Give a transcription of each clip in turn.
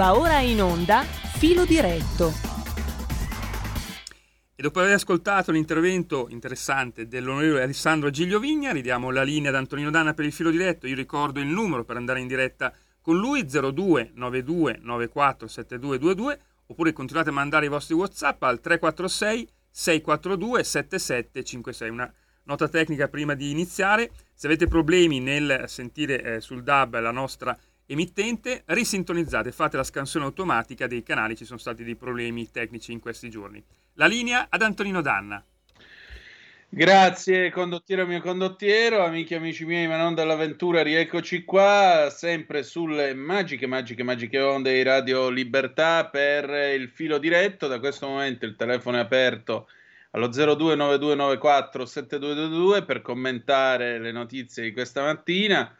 Va ora in onda Filo diretto. E dopo aver ascoltato l'intervento interessante dell'onorevole Alessandro Giglio Vigna, ridiamo la linea ad Antonino Danna per il filo diretto. Io ricordo il numero per andare in diretta con lui 02 92 94 7222 oppure continuate a mandare i vostri WhatsApp al 346 642 7756. Una nota tecnica prima di iniziare. Se avete problemi nel sentire eh, sul DAB la nostra emittente, risintonizzate, fate la scansione automatica dei canali, ci sono stati dei problemi tecnici in questi giorni. La linea ad Antonino Danna. Grazie condottiero mio condottiero, amici e amici miei, ma non dall'avventura, rieccoci qua, sempre sulle magiche, magiche, magiche onde di Radio Libertà per il filo diretto. Da questo momento il telefono è aperto allo 0292947222 per commentare le notizie di questa mattina.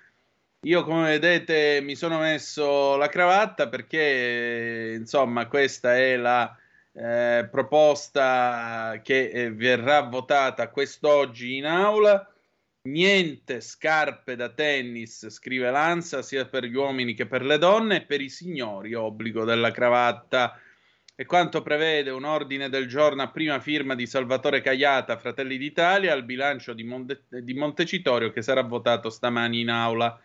Io, come vedete, mi sono messo la cravatta perché, insomma, questa è la eh, proposta che eh, verrà votata quest'oggi in aula. Niente scarpe da tennis, scrive Lanza, sia per gli uomini che per le donne, e per i signori obbligo della cravatta. E quanto prevede un ordine del giorno a prima firma di Salvatore Cagliata, Fratelli d'Italia, al bilancio di, Monte- di Montecitorio che sarà votato stamani in aula.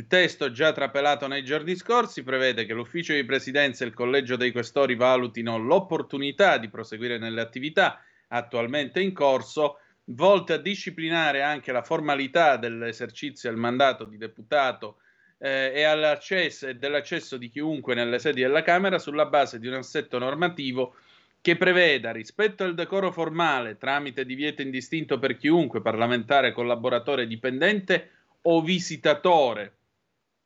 Il testo, già trapelato nei giorni scorsi, prevede che l'ufficio di presidenza e il collegio dei questori valutino l'opportunità di proseguire nelle attività attualmente in corso, volte a disciplinare anche la formalità dell'esercizio del mandato di deputato eh, e dell'accesso di chiunque nelle sedi della Camera sulla base di un assetto normativo che preveda rispetto al decoro formale tramite divieto indistinto per chiunque, parlamentare, collaboratore, dipendente o visitatore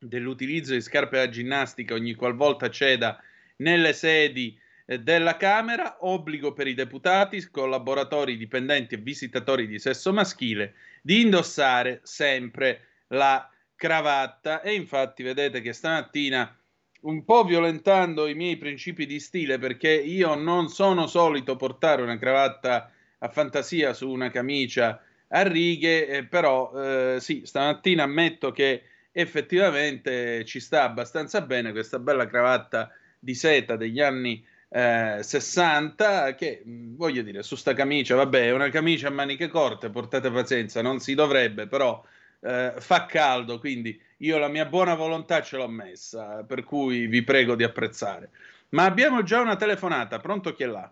dell'utilizzo di scarpe da ginnastica ogni qualvolta ceda nelle sedi eh, della Camera, obbligo per i deputati, collaboratori, dipendenti e visitatori di sesso maschile di indossare sempre la cravatta. E infatti vedete che stamattina un po' violentando i miei principi di stile perché io non sono solito portare una cravatta a fantasia su una camicia a righe, eh, però eh, sì, stamattina ammetto che effettivamente ci sta abbastanza bene questa bella cravatta di seta degli anni eh, 60 che voglio dire su sta camicia vabbè è una camicia a maniche corte portate pazienza non si dovrebbe però eh, fa caldo quindi io la mia buona volontà ce l'ho messa per cui vi prego di apprezzare. Ma abbiamo già una telefonata pronto chi è là?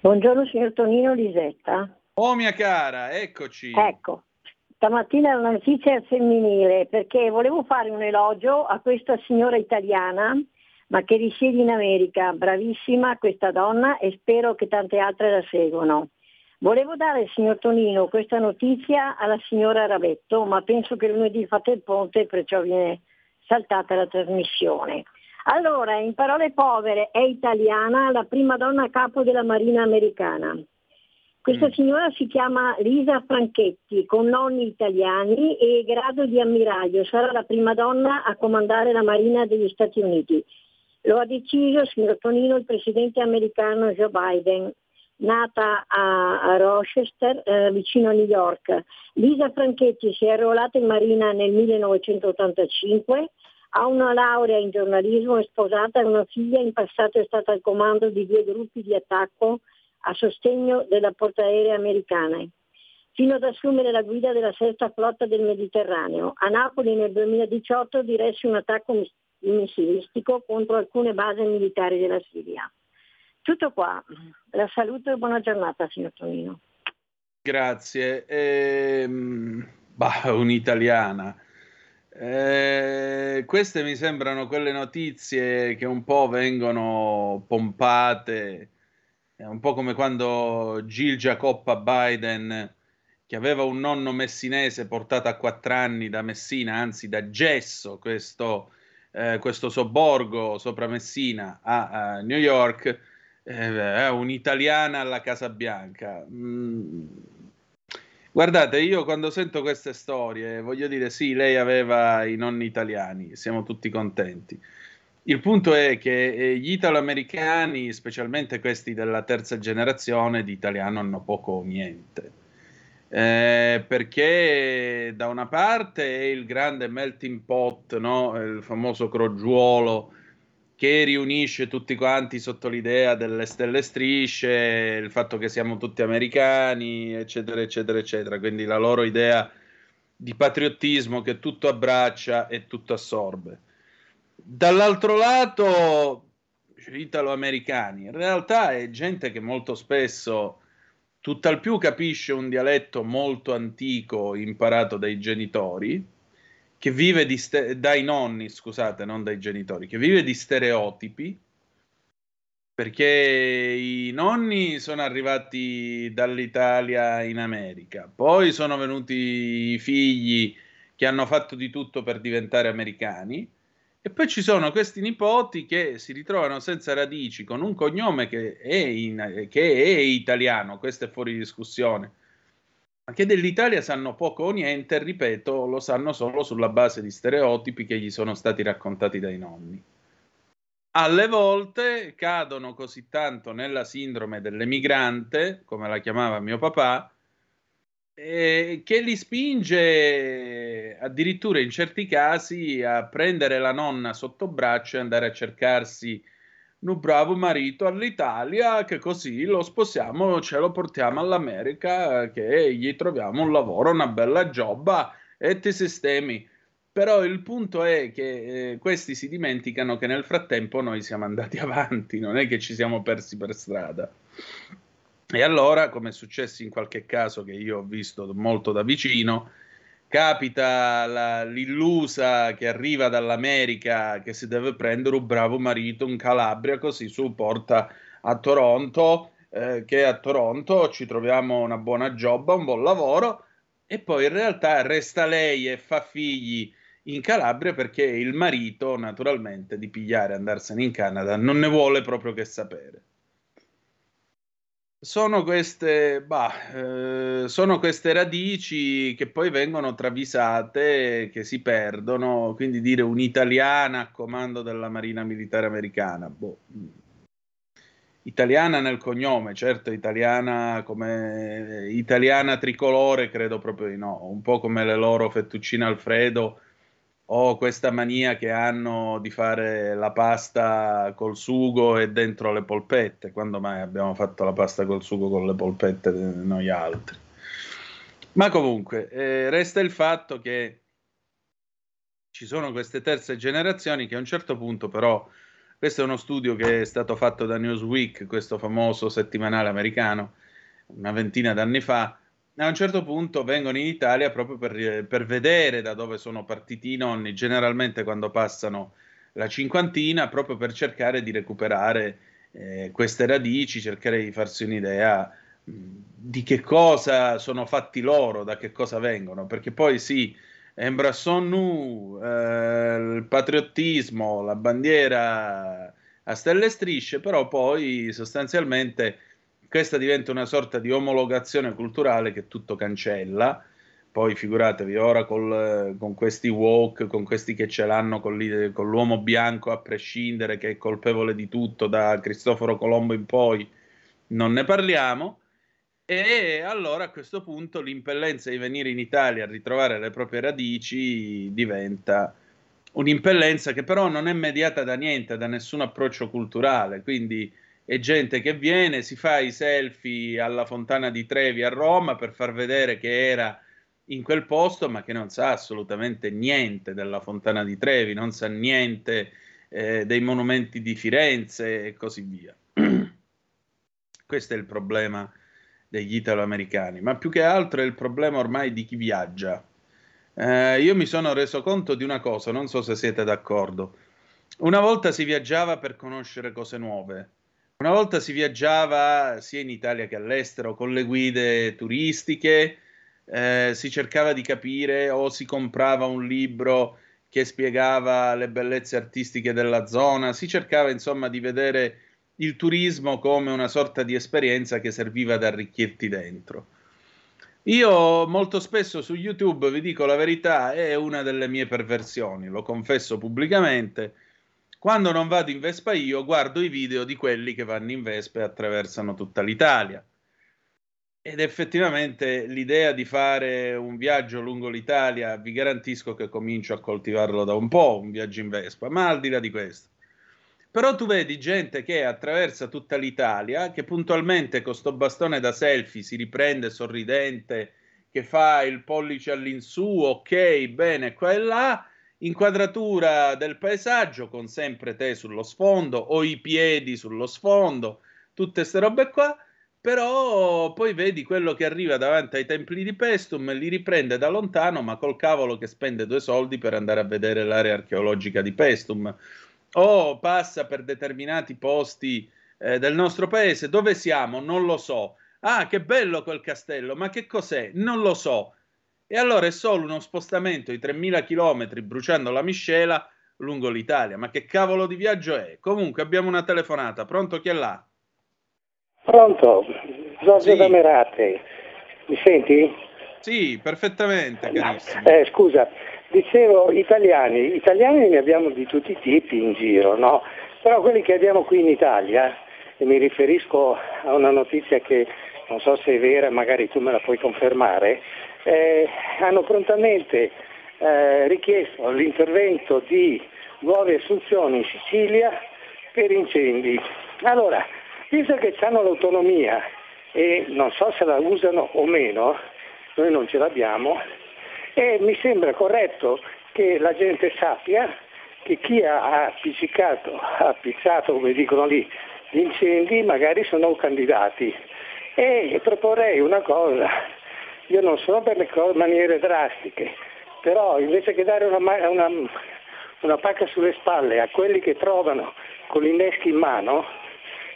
buongiorno signor Tonino Lisetta. Oh mia cara eccoci. Ecco Stamattina una notizia femminile perché volevo fare un elogio a questa signora italiana ma che risiede in America, bravissima questa donna e spero che tante altre la seguano. Volevo dare, signor Tonino, questa notizia alla signora Ravetto, ma penso che lunedì fate il ponte, perciò viene saltata la trasmissione. Allora, in parole povere, è italiana la prima donna a capo della Marina americana. Questa mm. signora si chiama Lisa Franchetti, con nonni italiani e grado di ammiraglio. Sarà la prima donna a comandare la Marina degli Stati Uniti. Lo ha deciso, signor Tonino, il presidente americano Joe Biden, nata a, Rochester, eh, vicino a New York. Lisa Franchetti si è arruolata in Marina nel 1985, ha una laurea in giornalismo, è sposata e una figlia, in passato è stata al comando di due gruppi di attacco a sostegno della portaerei americana, fino ad assumere la guida della sesta flotta del Mediterraneo. A Napoli nel 2018 diresse un attacco missilistico contro alcune basi militari della Siria. Tutto qua. La saluto e buona giornata, signor Tonino. Grazie. Ehm, bah, un'italiana. Eh, queste mi sembrano quelle notizie che un po' vengono pompate è un po' come quando Gilgia Coppa Biden, che aveva un nonno messinese portato a quattro anni da Messina, anzi da Gesso, questo, eh, questo sobborgo sopra Messina a, a New York, eh, un'italiana alla Casa Bianca. Mm. Guardate, io quando sento queste storie voglio dire sì, lei aveva i nonni italiani, siamo tutti contenti il punto è che eh, gli italoamericani, specialmente questi della terza generazione, di italiano hanno poco o niente. Eh, perché da una parte è il grande melting pot, no? il famoso crogiuolo che riunisce tutti quanti sotto l'idea delle stelle strisce, il fatto che siamo tutti americani, eccetera, eccetera, eccetera. Quindi la loro idea di patriottismo che tutto abbraccia e tutto assorbe. Dall'altro lato, italo-americani, in realtà è gente che molto spesso tutt'al più capisce un dialetto molto antico imparato dai genitori che vive di ste- dai nonni, scusate, non dai genitori, che vive di stereotipi, perché i nonni sono arrivati dall'Italia in America, poi sono venuti i figli che hanno fatto di tutto per diventare americani, e poi ci sono questi nipoti che si ritrovano senza radici, con un cognome che è, in, che è italiano, questo è fuori discussione ma che dell'Italia sanno poco o niente, ripeto, lo sanno solo sulla base di stereotipi che gli sono stati raccontati dai nonni. Alle volte cadono così tanto nella sindrome dell'emigrante, come la chiamava mio papà, eh, che li spinge addirittura in certi casi a prendere la nonna sotto braccio e andare a cercarsi un bravo marito all'Italia che così lo sposiamo, ce lo portiamo all'America, che gli troviamo un lavoro, una bella jobba e ti sistemi. Però il punto è che eh, questi si dimenticano che nel frattempo noi siamo andati avanti, non è che ci siamo persi per strada. E allora, come è successo in qualche caso che io ho visto molto da vicino, capita la, l'illusa che arriva dall'America che si deve prendere un bravo marito in Calabria, così su porta a Toronto, eh, che a Toronto ci troviamo una buona job, un buon lavoro, e poi in realtà resta lei e fa figli in Calabria perché il marito, naturalmente, di pigliare e andarsene in Canada, non ne vuole proprio che sapere. Sono queste, bah, eh, sono queste radici che poi vengono travisate, che si perdono, quindi dire un'italiana a comando della Marina Militare Americana. Boh. Italiana nel cognome, certo, italiana come italiana tricolore, credo proprio di no, un po' come le loro fettuccine Alfredo ho questa mania che hanno di fare la pasta col sugo e dentro le polpette. Quando mai abbiamo fatto la pasta col sugo con le polpette noi altri? Ma comunque, eh, resta il fatto che ci sono queste terze generazioni che a un certo punto però, questo è uno studio che è stato fatto da Newsweek, questo famoso settimanale americano, una ventina d'anni fa, a un certo punto vengono in Italia proprio per, per, vedere da dove sono partiti i nonni, generalmente quando passano la cinquantina, proprio per cercare di recuperare eh, queste radici, cercare di farsi un'idea di che cosa sono fatti loro, da che cosa vengono, perché poi sì, Embrasson nu, eh, il patriottismo, la bandiera a stelle e strisce, però poi sostanzialmente questa diventa una sorta di omologazione culturale che tutto cancella. Poi figuratevi ora col, con questi woke, con questi che ce l'hanno con, con, l'uomo bianco a prescindere, che è colpevole di tutto da Cristoforo Colombo in poi, non ne parliamo. E allora a questo punto l'impellenza di venire in Italia a ritrovare le proprie radici diventa un'impellenza che però non è mediata da niente, da nessun approccio culturale. Quindi e gente che viene, si fa i selfie alla Fontana di Trevi a Roma per far vedere che era in quel posto, ma che non sa assolutamente niente della Fontana di Trevi, non sa niente eh, dei monumenti di Firenze e così via. Questo è il problema degli italo-americani, ma più che altro è il problema ormai di chi viaggia. Eh, io mi sono reso conto di una cosa, non so se siete d'accordo. Una volta si viaggiava per conoscere cose nuove, una volta si viaggiava sia in Italia che all'estero con le guide turistiche, eh, si cercava di capire o si comprava un libro che spiegava le bellezze artistiche della zona, si cercava insomma di vedere il turismo come una sorta di esperienza che serviva ad arricchirti dentro. Io molto spesso su YouTube, vi dico la verità, è una delle mie perversioni, lo confesso pubblicamente quando non vado in Vespa io, guardo i video di quelli che vanno in Vespa e attraversano tutta l'Italia. Ed effettivamente l'idea di fare un viaggio lungo l'Italia, vi garantisco che comincio a coltivarlo da un po', un viaggio in Vespa, ma al di là di questo. Però tu vedi gente che attraversa tutta l'Italia, che puntualmente con sto bastone da selfie si riprende sorridente, che fa il pollice all'insù, ok, bene, qua e là, inquadratura del paesaggio con sempre te sullo sfondo o i piedi sullo sfondo, tutte queste robe qua, però poi vedi quello che arriva davanti ai templi di Pestum li riprende da lontano, ma col cavolo che spende due soldi per andare a vedere l'area archeologica di Pestum o passa per determinati posti eh, del nostro paese. Dove siamo? Non lo so. Ah, che bello quel castello, ma che cos'è? Non lo so. E allora è solo uno spostamento di 3000 km bruciando la miscela lungo l'Italia. Ma che cavolo di viaggio è? Comunque abbiamo una telefonata. Pronto chi è là? Pronto, Giorgio sì. Damerate. Mi senti? Sì, perfettamente, carissimo. Eh, scusa, Dicevo, italiani, italiani ne abbiamo di tutti i tipi in giro, no? Però quelli che abbiamo qui in Italia, e mi riferisco a una notizia che non so se è vera, magari tu me la puoi confermare, eh, hanno prontamente eh, richiesto l'intervento di nuove assunzioni in Sicilia per incendi. Allora, visto che hanno l'autonomia e non so se la usano o meno, noi non ce l'abbiamo, e mi sembra corretto che la gente sappia che chi ha appiccicato, ha appizzato, come dicono lì, gli incendi magari sono candidati. E proporrei una cosa, io non sono per le cose, maniere drastiche, però invece che dare una, una, una pacca sulle spalle a quelli che trovano con l'inneschi in mano,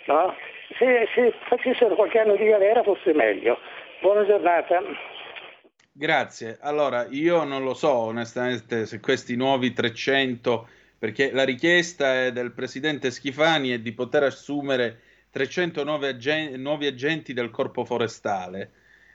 no? se, se facessero qualche anno di galera fosse meglio. Buona giornata. Grazie. Allora, io non lo so onestamente se questi nuovi 300, perché la richiesta del presidente Schifani è di poter assumere 300 nuovi, agen- nuovi agenti del corpo forestale.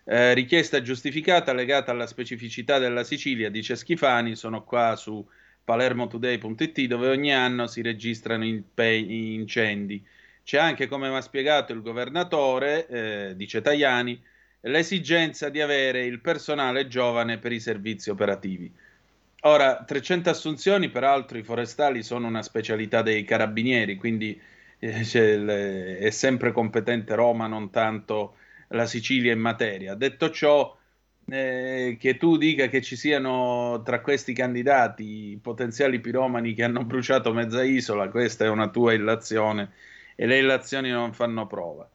Eh, richiesta giustificata legata alla specificità della Sicilia, dice Schifani, sono qua su palermotoday.it dove ogni anno si registrano incendi. C'è anche, come mi ha spiegato il governatore, eh, dice Tajani, l'esigenza di avere il personale giovane per i servizi operativi. Ora, 300 assunzioni, peraltro i forestali sono una specialità dei carabinieri, quindi eh, le, è sempre competente Roma, non tanto la Sicilia in materia. Detto ciò, eh, che tu dica che ci siano tra questi candidati potenziali piromani che hanno bruciato mezza isola, questa è una tua illazione e le illazioni non fanno prova.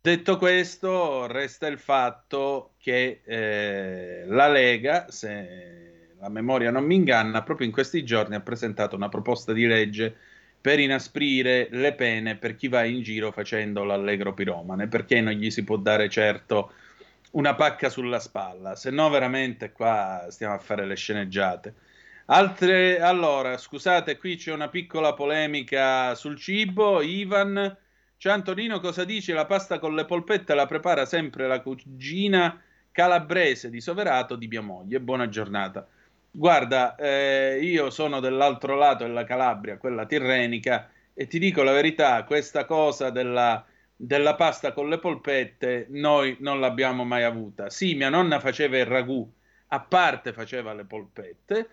Detto questo, resta il fatto che eh, la Lega, se la memoria non mi inganna, proprio in questi giorni ha presentato una proposta di legge per inasprire le pene per chi va in giro facendo l'allegro piromane, perché non gli si può dare certo una pacca sulla spalla, se no veramente qua stiamo a fare le sceneggiate. Altre, allora, scusate, qui c'è una piccola polemica sul cibo, Ivan Ciao Antonino, cosa dici? La pasta con le polpette la prepara sempre la cugina calabrese di Soverato di mia moglie. Buona giornata. Guarda, eh, io sono dell'altro lato della Calabria, quella tirrenica, e ti dico la verità, questa cosa della, della pasta con le polpette noi non l'abbiamo mai avuta. Sì, mia nonna faceva il ragù, a parte faceva le polpette,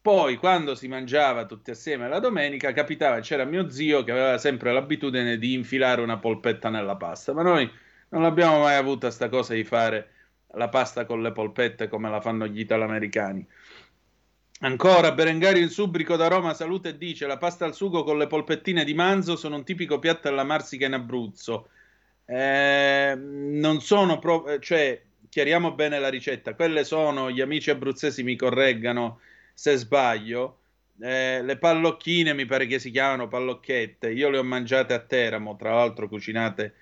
poi, quando si mangiava tutti assieme la domenica, capitava, c'era mio zio che aveva sempre l'abitudine di infilare una polpetta nella pasta, ma noi non abbiamo mai avuto questa cosa di fare la pasta con le polpette come la fanno gli italoamericani. Ancora, Berengario in Subrico da Roma saluta e dice la pasta al sugo con le polpettine di manzo sono un tipico piatto alla marsica in Abruzzo. Eh, non sono proprio, cioè, chiariamo bene la ricetta, quelle sono, gli amici abruzzesi mi correggano, se sbaglio, eh, le pallocchine mi pare che si chiamano pallocchette, io le ho mangiate a Teramo, tra l'altro cucinate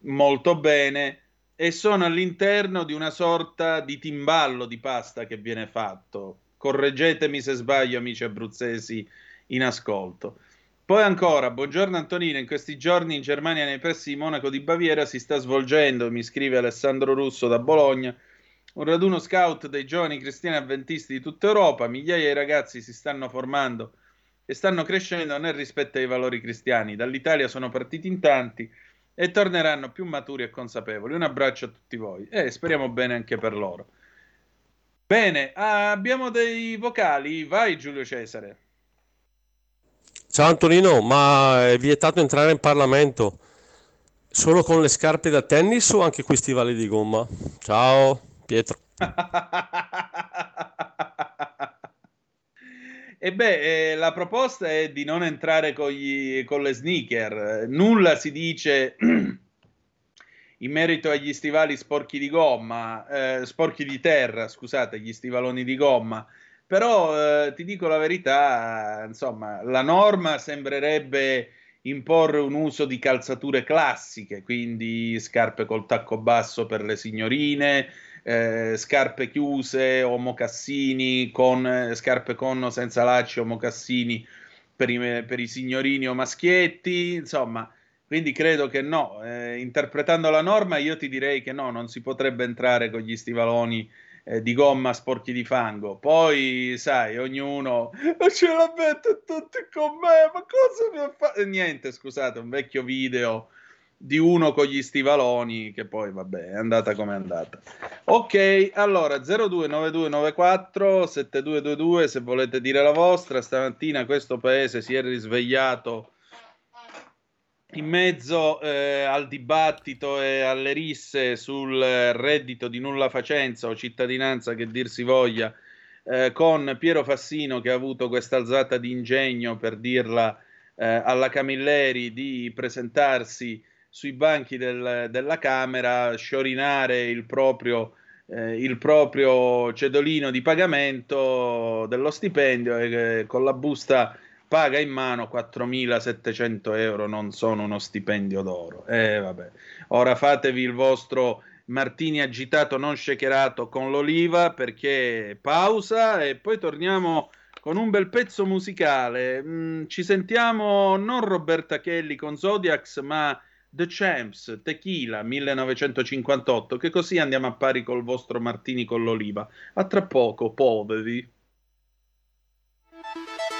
molto bene, e sono all'interno di una sorta di timballo di pasta che viene fatto. Correggetemi se sbaglio, amici abruzzesi in ascolto. Poi ancora, buongiorno Antonino, in questi giorni in Germania nei pressi di Monaco di Baviera si sta svolgendo, mi scrive Alessandro Russo da Bologna, un raduno scout dei giovani cristiani avventisti di tutta Europa, migliaia di ragazzi si stanno formando e stanno crescendo nel rispetto ai valori cristiani. Dall'Italia sono partiti in tanti e torneranno più maturi e consapevoli. Un abbraccio a tutti voi e speriamo bene anche per loro. Bene, abbiamo dei vocali. Vai Giulio Cesare. Ciao Antonino, ma è vietato entrare in Parlamento solo con le scarpe da tennis o anche con i stivali di gomma? Ciao Pietro. E beh, eh, la proposta è di non entrare con, gli, con le sneaker. Nulla si dice in merito agli stivali sporchi di gomma, eh, sporchi di terra, scusate, gli stivaloni di gomma. Però eh, ti dico la verità, insomma, la norma sembrerebbe imporre un uso di calzature classiche, quindi scarpe col tacco basso per le signorine, eh, scarpe chiuse o mocassini con eh, scarpe con o senza lacci o mocassini per i, per i signorini o maschietti, insomma, quindi credo che no, eh, interpretando la norma io ti direi che no, non si potrebbe entrare con gli stivaloni eh, di gomma sporchi di fango. Poi, sai, ognuno ce la mette tutti con me, ma cosa mi ha fatto? Niente, scusate, un vecchio video di uno con gli stivaloni che poi vabbè è andata come è andata ok allora 029294 7222 se volete dire la vostra stamattina questo paese si è risvegliato in mezzo eh, al dibattito e alle risse sul reddito di nulla facenza o cittadinanza che dir si voglia eh, con Piero Fassino che ha avuto questa alzata di ingegno per dirla eh, alla Camilleri di presentarsi sui banchi del, della Camera, sciorinare il proprio, eh, il proprio cedolino di pagamento dello stipendio e eh, con la busta paga in mano 4.700 euro, non sono uno stipendio d'oro. Eh, vabbè. Ora fatevi il vostro martini agitato non shakerato con l'oliva perché pausa e poi torniamo con un bel pezzo musicale. Mm, ci sentiamo non Roberta Kelly con Zodiacs, ma The Champs, Tequila 1958, che così andiamo a pari col vostro Martini con l'oliva. A tra poco, poveri.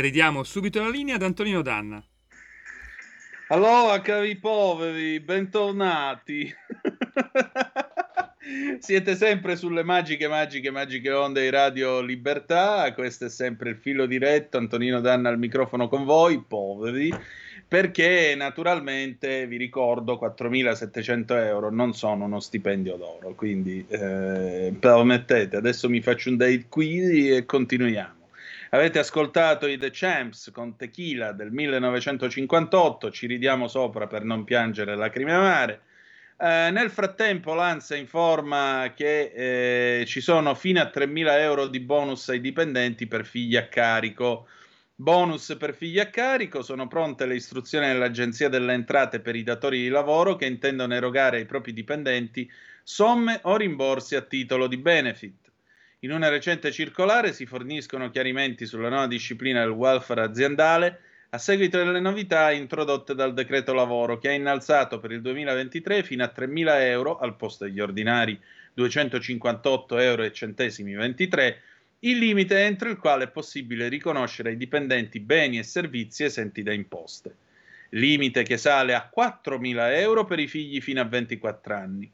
Ridiamo subito la linea ad Antonino Danna. Allora, cari poveri, bentornati. Siete sempre sulle magiche, magiche, magiche onde di Radio Libertà. Questo è sempre il filo diretto. Antonino Danna al microfono con voi, poveri. Perché naturalmente vi ricordo 4.700 euro non sono uno stipendio d'oro. Quindi eh, permettete, adesso mi faccio un date qui e continuiamo. Avete ascoltato i The Champs con Tequila del 1958, ci ridiamo sopra per non piangere lacrime amare. Eh, nel frattempo l'ANSA informa che eh, ci sono fino a 3.000 euro di bonus ai dipendenti per figli a carico. Bonus per figli a carico, sono pronte le istruzioni dell'Agenzia delle Entrate per i datori di lavoro che intendono erogare ai propri dipendenti somme o rimborsi a titolo di benefit. In una recente circolare si forniscono chiarimenti sulla nuova disciplina del welfare aziendale a seguito delle novità introdotte dal decreto lavoro che ha innalzato per il 2023 fino a 3.000 euro al posto degli ordinari 258 euro e centesimi 23 il limite entro il quale è possibile riconoscere ai dipendenti beni e servizi esenti da imposte. Limite che sale a 4.000 euro per i figli fino a 24 anni.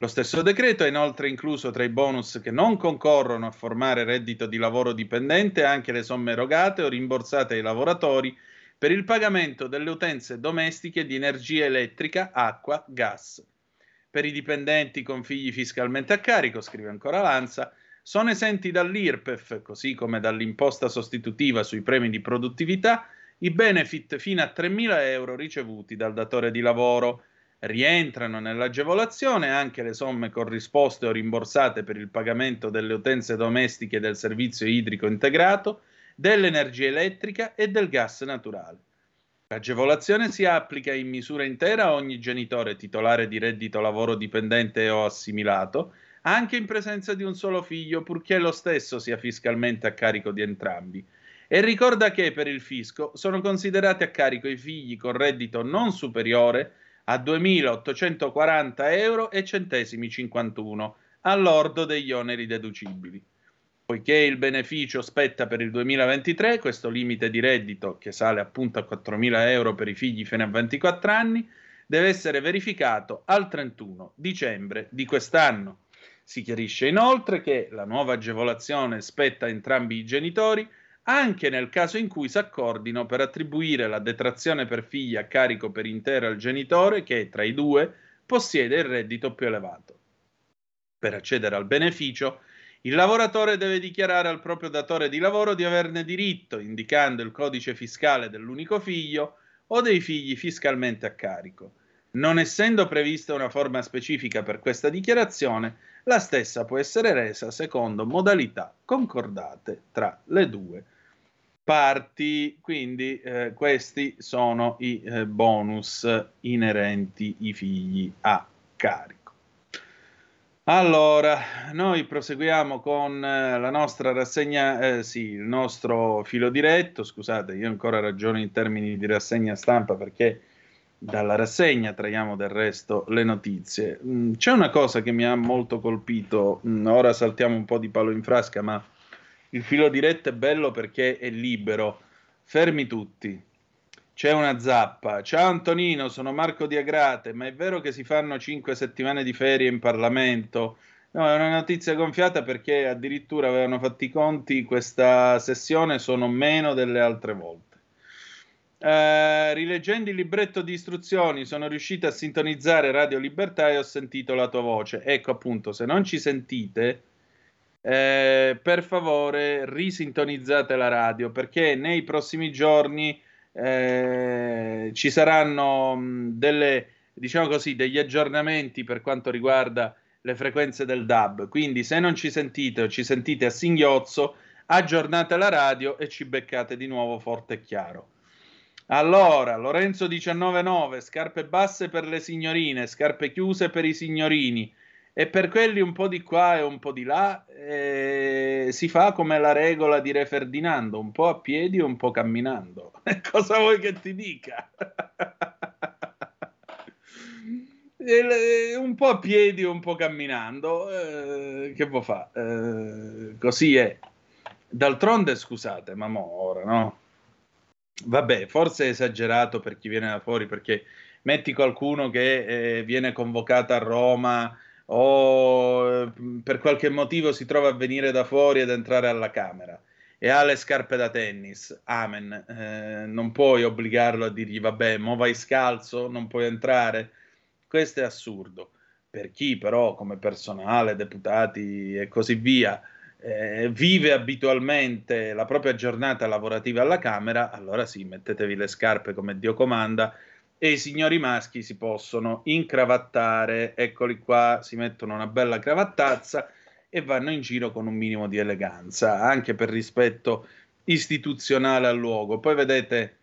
Lo stesso decreto ha inoltre incluso tra i bonus che non concorrono a formare reddito di lavoro dipendente anche le somme erogate o rimborsate ai lavoratori per il pagamento delle utenze domestiche di energia elettrica, acqua, gas. Per i dipendenti con figli fiscalmente a carico, scrive ancora Lanza, sono esenti dall'IRPEF, così come dall'imposta sostitutiva sui premi di produttività, i benefit fino a 3.000 euro ricevuti dal datore di lavoro. Rientrano nell'agevolazione anche le somme corrisposte o rimborsate per il pagamento delle utenze domestiche del servizio idrico integrato, dell'energia elettrica e del gas naturale. L'agevolazione si applica in misura intera a ogni genitore titolare di reddito lavoro dipendente o assimilato, anche in presenza di un solo figlio, purché lo stesso sia fiscalmente a carico di entrambi. E ricorda che per il fisco sono considerati a carico i figli con reddito non superiore a 2.840 euro e centesimi 51 all'ordo degli oneri deducibili. Poiché il beneficio spetta per il 2023, questo limite di reddito, che sale appunto a 4.000 euro per i figli fino a 24 anni, deve essere verificato al 31 dicembre di quest'anno. Si chiarisce inoltre che la nuova agevolazione spetta a entrambi i genitori anche nel caso in cui si accordino per attribuire la detrazione per figli a carico per intero al genitore che, tra i due, possiede il reddito più elevato. Per accedere al beneficio, il lavoratore deve dichiarare al proprio datore di lavoro di averne diritto, indicando il codice fiscale dell'unico figlio o dei figli fiscalmente a carico. Non essendo prevista una forma specifica per questa dichiarazione, la stessa può essere resa secondo modalità concordate tra le due parti. Quindi eh, questi sono i eh, bonus inerenti ai figli a carico. Allora, noi proseguiamo con eh, la nostra rassegna, eh, sì, il nostro filo diretto. Scusate, io ancora ragiono in termini di rassegna stampa perché dalla rassegna traiamo del resto le notizie. Mm, c'è una cosa che mi ha molto colpito, mm, ora saltiamo un po' di palo in frasca, ma il filo diretto è bello perché è libero. Fermi tutti. C'è una zappa. Ciao Antonino, sono Marco Diagrate, ma è vero che si fanno cinque settimane di ferie in Parlamento? No, è una notizia gonfiata perché addirittura avevano fatto i conti, questa sessione sono meno delle altre volte. Uh, rileggendo il libretto di istruzioni sono riuscito a sintonizzare Radio Libertà e ho sentito la tua voce. Ecco appunto, se non ci sentite, eh, per favore risintonizzate la radio perché nei prossimi giorni eh, ci saranno mh, delle, diciamo così, degli aggiornamenti per quanto riguarda le frequenze del DAB. Quindi se non ci sentite o ci sentite a singhiozzo, aggiornate la radio e ci beccate di nuovo forte e chiaro. Allora, Lorenzo 19.9, scarpe basse per le signorine, scarpe chiuse per i signorini e per quelli un po' di qua e un po' di là eh, si fa come la regola di Re Ferdinando, un po' a piedi e un po' camminando. Cosa vuoi che ti dica? un po' a piedi e un po' camminando, eh, che vuoi fare? Eh, così è. D'altronde, scusate, ma mo ora, no? Vabbè, forse è esagerato per chi viene da fuori, perché metti qualcuno che eh, viene convocato a Roma o eh, per qualche motivo si trova a venire da fuori ed entrare alla Camera. E ha le scarpe da tennis, amen, eh, non puoi obbligarlo a dirgli vabbè, mo vai scalzo, non puoi entrare, questo è assurdo. Per chi però come personale, deputati e così via eh, vive abitualmente la propria giornata lavorativa alla Camera, allora sì, mettetevi le scarpe come Dio comanda e i signori maschi si possono incravattare, eccoli qua, si mettono una bella cravattazza e vanno in giro con un minimo di eleganza, anche per rispetto istituzionale al luogo. Poi vedete,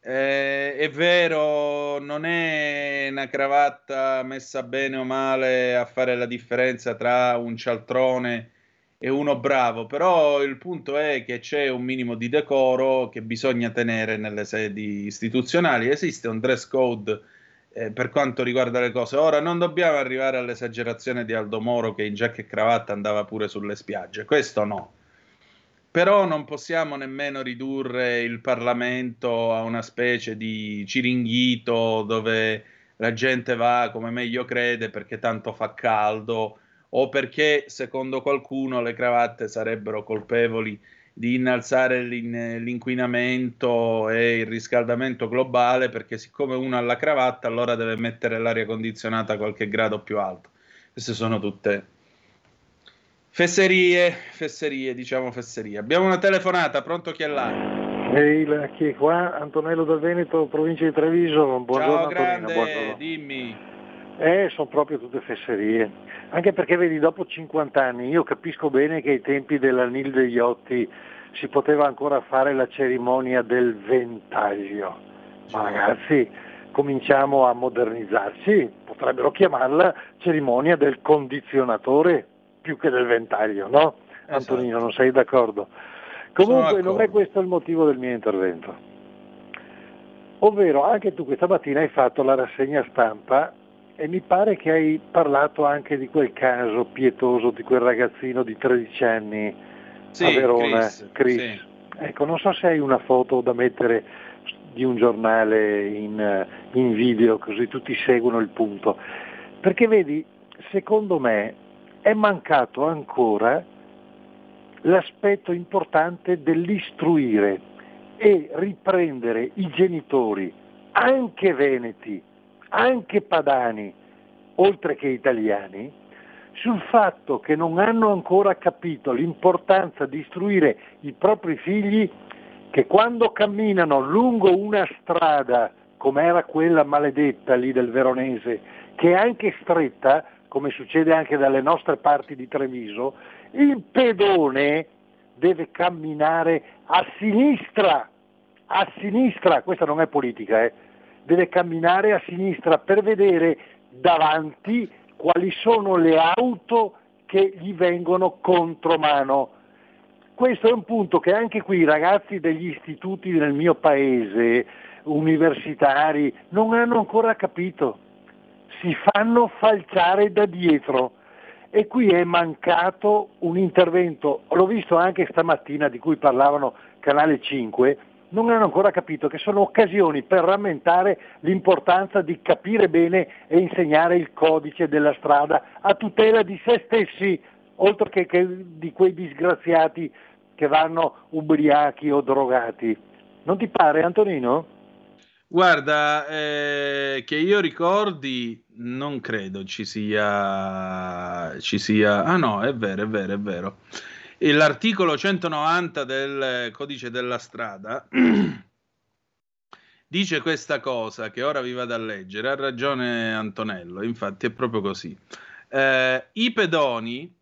eh, è vero, non è una cravatta messa bene o male a fare la differenza tra un cialtrone e uno bravo, però il punto è che c'è un minimo di decoro che bisogna tenere nelle sedi istituzionali. Esiste un dress code eh, per quanto riguarda le cose. Ora non dobbiamo arrivare all'esagerazione di Aldo Moro che in giacca e cravatta andava pure sulle spiagge, questo no. Però non possiamo nemmeno ridurre il Parlamento a una specie di ciringhito dove la gente va come meglio crede perché tanto fa caldo o perché secondo qualcuno le cravatte sarebbero colpevoli di innalzare l'in- l'inquinamento e il riscaldamento globale perché siccome uno ha la cravatta allora deve mettere l'aria condizionata a qualche grado più alto. Queste sono tutte fesserie, fesserie, diciamo fesserie. Abbiamo una telefonata, pronto chi è là? Ehi, chi è qua? Antonello da Veneto, provincia di Treviso. Buongiorno Ciao grande, Antonino, buongiorno. dimmi. Eh, sono proprio tutte fesserie. Anche perché vedi, dopo 50 anni io capisco bene che ai tempi della Nil degli Otti si poteva ancora fare la cerimonia del ventaglio. Ma ragazzi, cominciamo a modernizzarci, potrebbero chiamarla cerimonia del condizionatore più che del ventaglio, no? Esatto. Antonino, non sei d'accordo? Comunque non è questo il motivo del mio intervento. Ovvero, anche tu questa mattina hai fatto la rassegna stampa e mi pare che hai parlato anche di quel caso pietoso di quel ragazzino di 13 anni Sì, a Verona, Chris, Chris. sì. Ecco, non so se hai una foto da mettere di un giornale in, in video così tutti seguono il punto. Perché vedi, secondo me è mancato ancora l'aspetto importante dell'istruire e riprendere i genitori, anche veneti, anche padani, oltre che italiani, sul fatto che non hanno ancora capito l'importanza di istruire i propri figli che quando camminano lungo una strada, come era quella maledetta lì del Veronese, che è anche stretta, come succede anche dalle nostre parti di Treviso, il pedone deve camminare a sinistra, a sinistra, questa non è politica, eh, deve camminare a sinistra per vedere davanti quali sono le auto che gli vengono contro mano. Questo è un punto che anche qui i ragazzi degli istituti nel mio paese, universitari, non hanno ancora capito. Si fanno falciare da dietro e qui è mancato un intervento, l'ho visto anche stamattina di cui parlavano Canale 5, non hanno ancora capito che sono occasioni per rammentare l'importanza di capire bene e insegnare il codice della strada a tutela di se stessi, oltre che, che di quei disgraziati che vanno ubriachi o drogati. Non ti pare Antonino? Guarda, eh, che io ricordi, non credo ci sia, ci sia... Ah no, è vero, è vero, è vero. L'articolo 190 del codice della strada dice questa cosa che ora vi vado a leggere. Ha ragione Antonello, infatti è proprio così. Eh, I pedoni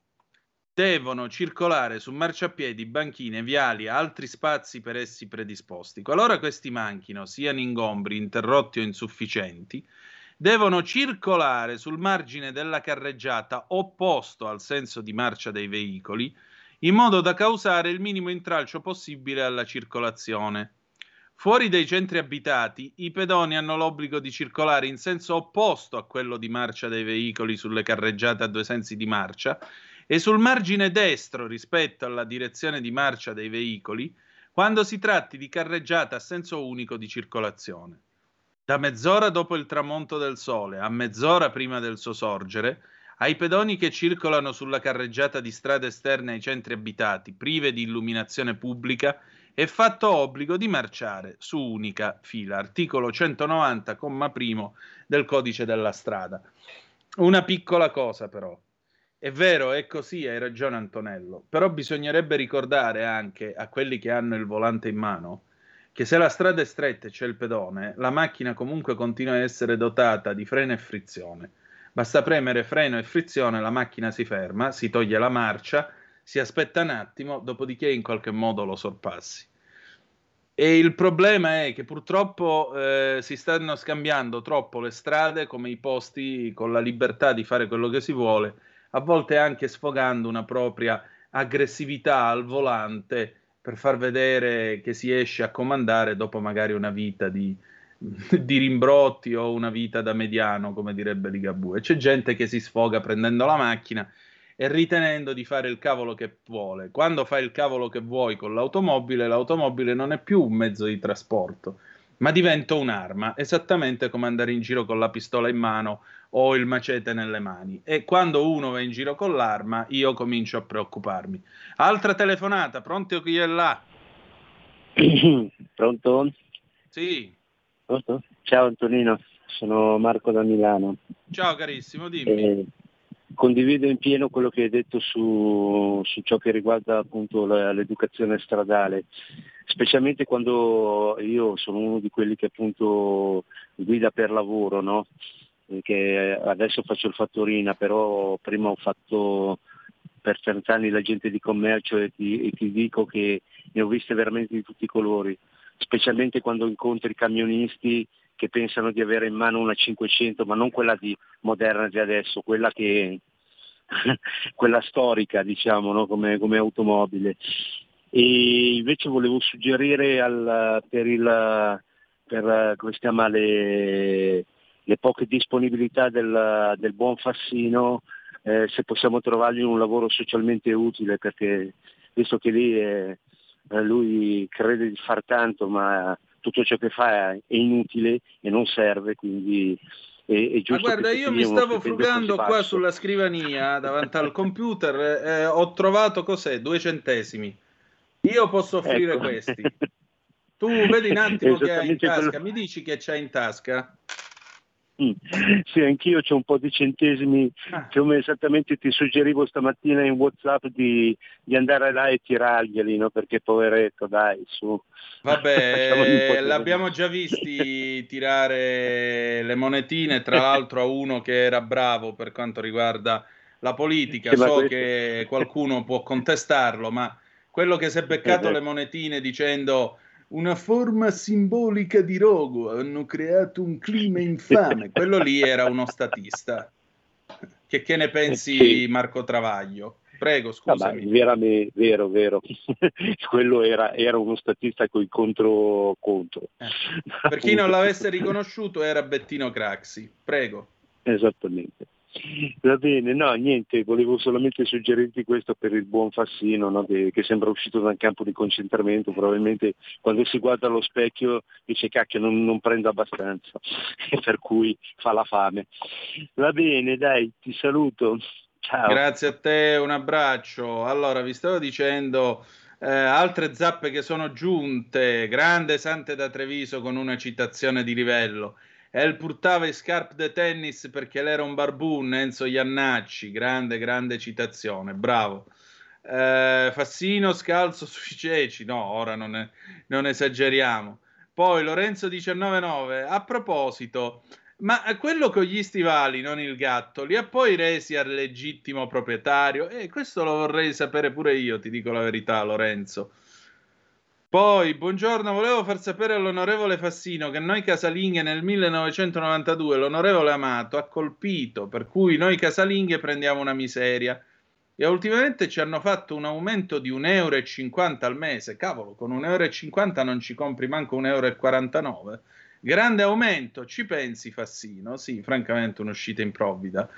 devono circolare su marciapiedi, banchine, viali altri spazi per essi predisposti. Qualora questi manchino, siano ingombri, interrotti o insufficienti, devono circolare sul margine della carreggiata opposto al senso di marcia dei veicoli, in modo da causare il minimo intralcio possibile alla circolazione. Fuori dai centri abitati, i pedoni hanno l'obbligo di circolare in senso opposto a quello di marcia dei veicoli sulle carreggiate a due sensi di marcia e sul margine destro rispetto alla direzione di marcia dei veicoli quando si tratti di carreggiata a senso unico di circolazione. Da mezz'ora dopo il tramonto del sole a mezz'ora prima del suo sorgere, ai pedoni che circolano sulla carreggiata di strade esterne ai centri abitati, prive di illuminazione pubblica, è fatto obbligo di marciare su unica fila. Articolo 190, comma primo del codice della strada. Una piccola cosa però. È vero, è così, hai ragione Antonello, però bisognerebbe ricordare anche a quelli che hanno il volante in mano che se la strada è stretta e c'è il pedone, la macchina comunque continua a essere dotata di freno e frizione. Basta premere freno e frizione, la macchina si ferma, si toglie la marcia, si aspetta un attimo, dopodiché in qualche modo lo sorpassi. E il problema è che purtroppo eh, si stanno scambiando troppo le strade come i posti con la libertà di fare quello che si vuole a volte anche sfogando una propria aggressività al volante per far vedere che si esce a comandare dopo magari una vita di, di rimbrotti o una vita da mediano, come direbbe Ligabue. C'è gente che si sfoga prendendo la macchina e ritenendo di fare il cavolo che vuole. Quando fai il cavolo che vuoi con l'automobile, l'automobile non è più un mezzo di trasporto, ma diventa un'arma, esattamente come andare in giro con la pistola in mano o il macete nelle mani. E quando uno va in giro con l'arma, io comincio a preoccuparmi. Altra telefonata, pronto chi è là? Pronto? Sì. Pronto? Ciao Antonino, sono Marco da Milano. Ciao carissimo, dimmi. Eh, condivido in pieno quello che hai detto su, su ciò che riguarda appunto la, l'educazione stradale, specialmente quando io sono uno di quelli che appunto guida per lavoro, no? che adesso faccio il fattorina, però prima ho fatto per 30 anni l'agente di commercio e ti, e ti dico che ne ho viste veramente di tutti i colori, specialmente quando incontri camionisti che pensano di avere in mano una 500, ma non quella di moderna di adesso, quella che quella storica, diciamo, no? come, come, automobile. E invece volevo suggerire al, per, il, per chiama, le, le poche disponibilità del, del buon Fassino, eh, se possiamo trovargli un lavoro socialmente utile, perché visto che lì è, lui crede di far tanto, ma tutto ciò che fa è inutile e non serve, quindi è, è Ma guarda, io mi stavo frugando qua sulla scrivania davanti al computer, eh, ho trovato cos'è? Due centesimi. Io posso offrire ecco. questi. Tu vedi un attimo che hai in tasca, quello... mi dici che c'hai in tasca? Sì, anch'io c'ho un po' di centesimi, ah. come esattamente ti suggerivo stamattina in Whatsapp di, di andare là e tirarglieli, no? perché poveretto, dai, su. Vabbè, l'abbiamo già visti tirare le monetine, tra l'altro a uno che era bravo per quanto riguarda la politica, so che qualcuno può contestarlo, ma quello che si è beccato eh, le monetine dicendo una forma simbolica di rogo, hanno creato un clima infame. Quello lì era uno statista. Che, che ne pensi Marco Travaglio? Prego, scusami. Ah, vero, vero. Quello era, era, uno statista con i contro contro. Eh. Per chi non l'avesse riconosciuto era Bettino Craxi. Prego. Esattamente. Va bene, no, niente, volevo solamente suggerirti questo per il buon Fassino, no, che, che, sembra uscito dal campo di concentramento, probabilmente quando si guarda allo specchio dice cacchio non, non prendo abbastanza, per cui fa la fame. Va bene, dai, ti saluto. Ciao. Grazie a te, un abbraccio. Allora, vi stavo dicendo... Eh, altre zappe che sono giunte, grande Sante da Treviso con una citazione di livello. El portava i scarpe de tennis perché lei era un barbun, Enzo Iannacci, grande, grande citazione, bravo. Eh, Fassino scalzo sui ceci, no, ora non, è, non esageriamo. Poi Lorenzo 199, a proposito, ma quello con gli stivali, non il gatto, li ha poi resi al legittimo proprietario? E eh, questo lo vorrei sapere pure io, ti dico la verità, Lorenzo. Poi, buongiorno, volevo far sapere all'onorevole Fassino che noi casalinghe nel 1992 l'onorevole Amato ha colpito, per cui noi casalinghe prendiamo una miseria. E ultimamente ci hanno fatto un aumento di 1,50 euro al mese. Cavolo, con 1,50 euro non ci compri manco 1,49 euro. Grande aumento, ci pensi Fassino? Sì, francamente un'uscita improvvida.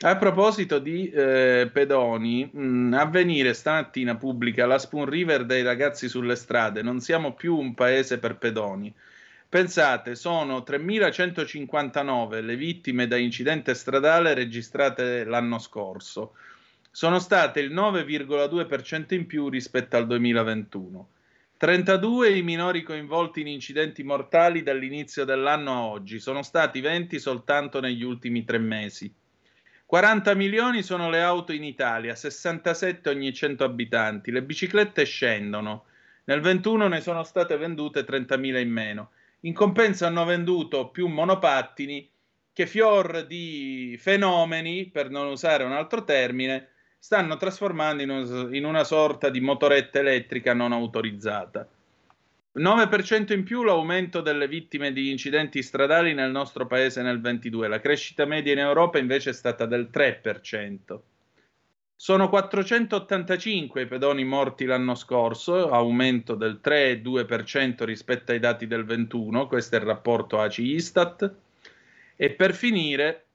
A proposito di eh, pedoni, mh, mm, avvenire stamattina pubblica la Spoon River dei ragazzi sulle strade. Non siamo più un paese per pedoni. Pensate, sono 3.159 le vittime da incidente stradale registrate l'anno scorso. Sono state il 9,2% in più rispetto al 2021. 32 i minori coinvolti in incidenti mortali dall'inizio dell'anno a oggi. Sono stati 20 soltanto negli ultimi tre mesi. 40 milioni sono le auto in Italia, 67 ogni 100 abitanti. Le biciclette scendono. Nel 21 ne sono state vendute 30.000 in meno. In compenso hanno venduto più monopattini che fior di fenomeni, per non usare un altro termine, stanno trasformando in, un, in una sorta di motoretta elettrica non autorizzata. 9% in più l'aumento delle vittime di incidenti stradali nel nostro paese nel 22. La crescita media in Europa invece è stata del 3%. Sono 485 i pedoni morti l'anno scorso, aumento del 3,2% rispetto ai dati del 21, questo è il rapporto ACI-Istat. E per finire,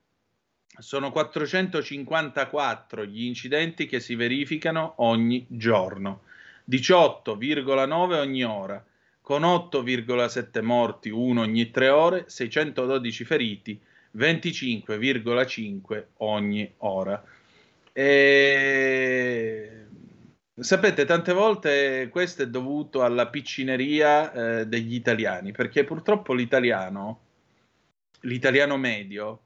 sono 454 gli incidenti che si verificano ogni giorno, 18,9 ogni ora con 8,7 morti, uno ogni tre ore, 612 feriti, 25,5 ogni ora. E... Sapete, tante volte questo è dovuto alla piccineria eh, degli italiani, perché purtroppo l'italiano, l'italiano medio,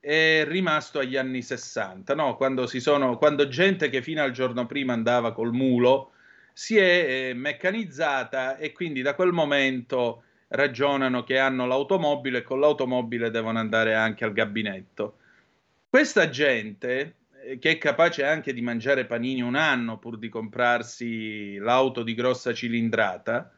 è rimasto agli anni 60, no? quando, sono, quando gente che fino al giorno prima andava col mulo si è eh, meccanizzata e quindi da quel momento ragionano che hanno l'automobile e con l'automobile devono andare anche al gabinetto. Questa gente, eh, che è capace anche di mangiare panini un anno pur di comprarsi l'auto di grossa cilindrata,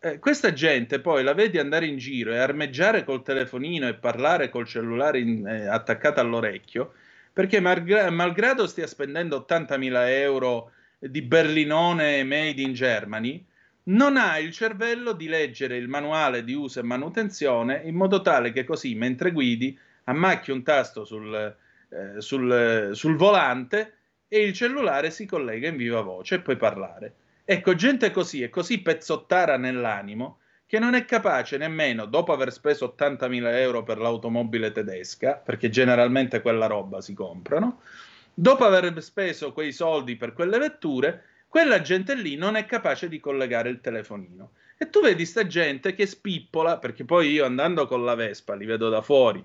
eh, questa gente poi la vedi andare in giro e armeggiare col telefonino e parlare col cellulare in, eh, attaccato all'orecchio, perché malgra- malgrado stia spendendo 80.000 euro di Berlinone made in Germany, non ha il cervello di leggere il manuale di uso e manutenzione in modo tale che così mentre guidi ammacchi un tasto sul, eh, sul, sul volante e il cellulare si collega in viva voce e puoi parlare. Ecco, gente così è così pezzottara nell'animo che non è capace nemmeno, dopo aver speso 80.000 euro per l'automobile tedesca, perché generalmente quella roba si comprano, dopo aver speso quei soldi per quelle vetture, quella gente lì non è capace di collegare il telefonino. E tu vedi sta gente che spippola, perché poi io andando con la Vespa li vedo da fuori,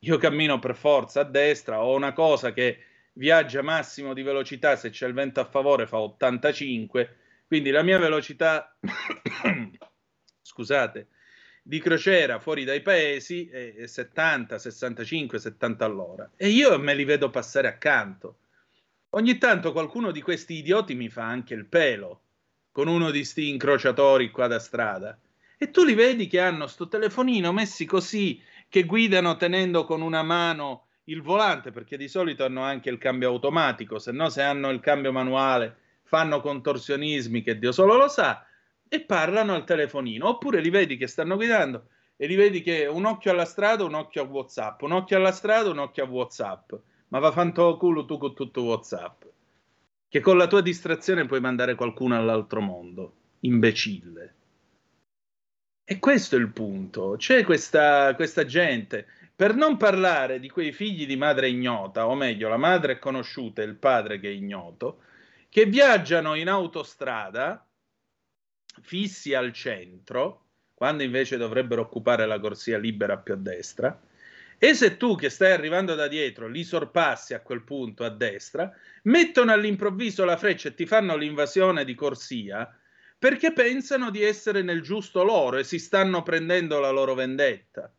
io cammino per forza a destra, ho una cosa che viaggia massimo di velocità, se c'è il vento a favore fa 85, quindi la mia velocità, scusate, di crociera fuori dai paesi è 70, 65, 70 all'ora e io me li vedo passare accanto. Ogni tanto qualcuno di questi idioti mi fa anche il pelo con uno di sti incrociatori qua da strada e tu li vedi che hanno sto telefonino messi così che guidano tenendo con una mano il volante perché di solito hanno anche il cambio automatico, se no se hanno il cambio manuale fanno contorsionismi che Dio solo lo sa e parlano al telefonino, oppure li vedi che stanno guidando e li vedi che un occhio alla strada, un occhio a WhatsApp, un occhio alla strada, un occhio a WhatsApp. Ma va fanto culo tu con tutto WhatsApp. Che con la tua distrazione puoi mandare qualcuno all'altro mondo. Imbecille. E questo è il punto. C'è questa, questa gente, per non parlare di quei figli di madre ignota, o meglio, la madre è conosciuta e il padre che è ignoto, che viaggiano in autostrada fissi al centro, quando invece dovrebbero occupare la corsia libera più a destra, e se tu che stai arrivando da dietro li sorpassi a quel punto a destra, mettono all'improvviso la freccia e ti fanno l'invasione di corsia perché pensano di essere nel giusto loro e si stanno prendendo la loro vendetta.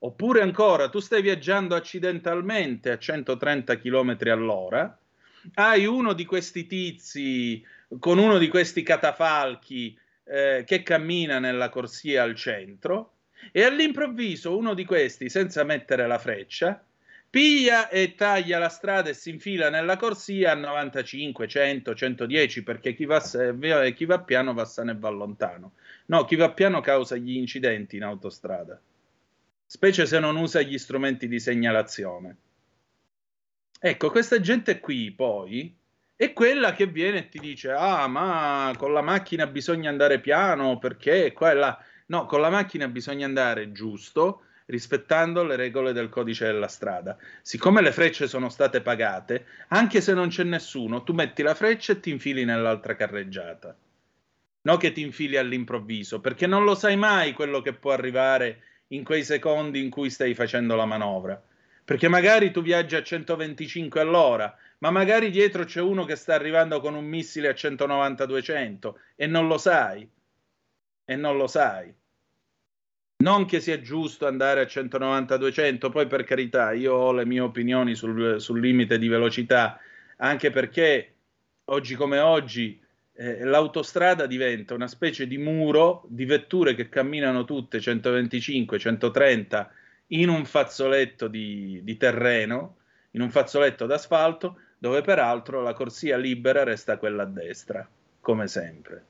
Oppure ancora, tu stai viaggiando accidentalmente a 130 km all'ora, hai uno di questi tizi con uno di questi catafalchi eh, che cammina nella corsia al centro e all'improvviso uno di questi, senza mettere la freccia, piglia e taglia la strada e si infila nella corsia a 95, 100, 110 perché chi va, chi va piano va sano e va lontano. No, chi va piano causa gli incidenti in autostrada, specie se non usa gli strumenti di segnalazione. Ecco, questa gente qui poi è quella che viene e ti dice: Ah, ma con la macchina bisogna andare piano perché qua e. No, con la macchina bisogna andare giusto, rispettando le regole del codice della strada. Siccome le frecce sono state pagate, anche se non c'è nessuno, tu metti la freccia e ti infili nell'altra carreggiata. No che ti infili all'improvviso, perché non lo sai mai quello che può arrivare in quei secondi in cui stai facendo la manovra. Perché magari tu viaggi a 125 all'ora, ma magari dietro c'è uno che sta arrivando con un missile a 190-200 e non lo sai. E non lo sai. Non che sia giusto andare a 190-200, poi per carità, io ho le mie opinioni sul, sul limite di velocità, anche perché oggi come oggi eh, l'autostrada diventa una specie di muro di vetture che camminano tutte 125, 130 in un fazzoletto di, di terreno, in un fazzoletto d'asfalto, dove peraltro la corsia libera resta quella a destra, come sempre.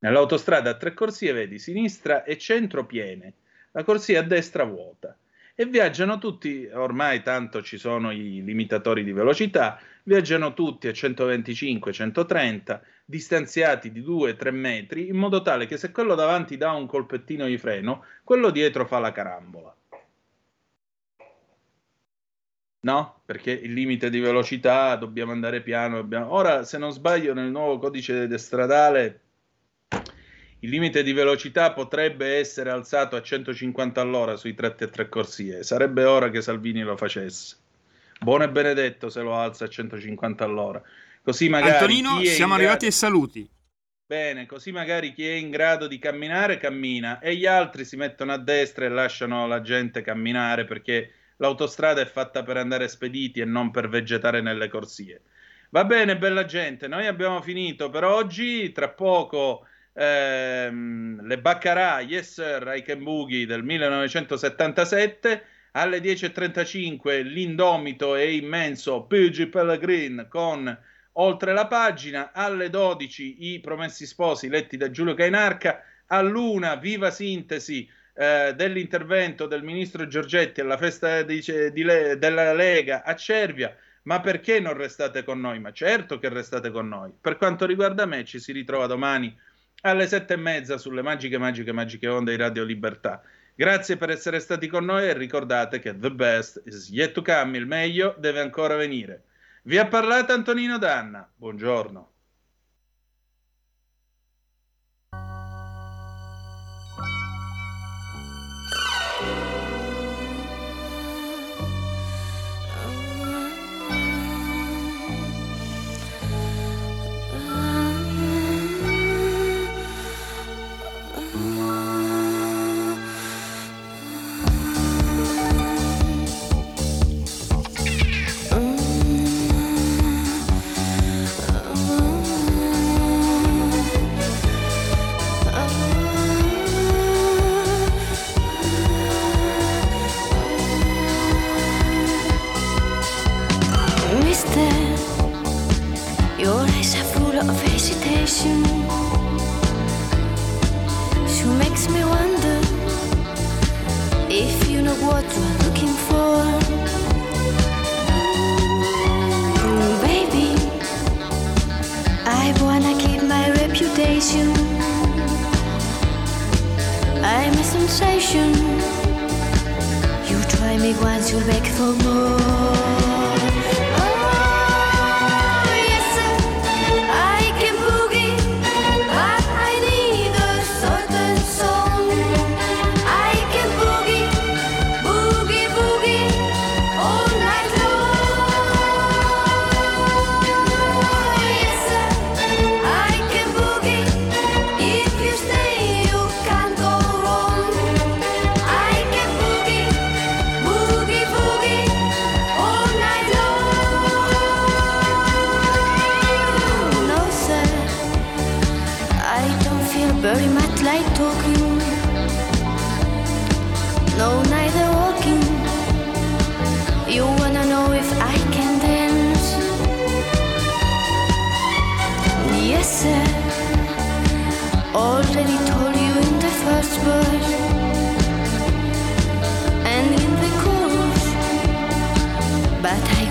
Nell'autostrada a tre corsie vedi sinistra e centro piene, la corsia a destra vuota. E viaggiano tutti, ormai tanto ci sono i limitatori di velocità, viaggiano tutti a 125-130, distanziati di 2-3 metri, in modo tale che se quello davanti dà un colpettino di freno, quello dietro fa la carambola. No, perché il limite di velocità dobbiamo andare piano. Dobbiamo... Ora, se non sbaglio, nel nuovo codice stradale il limite di velocità potrebbe essere alzato a 150 all'ora sui tratti e tre corsie. Sarebbe ora che Salvini lo facesse. Buono e benedetto se lo alza a 150 all'ora. Così magari Antonino, siamo arrivati ai saluti. Bene, così magari chi è in grado di camminare cammina e gli altri si mettono a destra e lasciano la gente camminare perché l'autostrada è fatta per andare spediti e non per vegetare nelle corsie. Va bene, bella gente, noi abbiamo finito per oggi. Tra poco ehm, le Baccarà, Yes Sir, I Can Boogie del 1977. Alle 10.35 l'indomito e immenso PG Pellegrin con Oltre la pagina. Alle 12 i Promessi Sposi letti da Giulio Cainarca. All'una, viva sintesi eh, dell'intervento del ministro Giorgetti alla festa di, di della Lega a Cervia. Ma perché non restate con noi? Ma certo che restate con noi. Per quanto riguarda me, ci si ritrova domani alle sette e mezza sulle magiche, magiche, magiche onde di Radio Libertà. Grazie per essere stati con noi e ricordate che the best is yet to come, il meglio deve ancora venire. Vi ha parlato Antonino Danna. Buongiorno. Música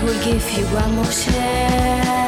will give you one more chance.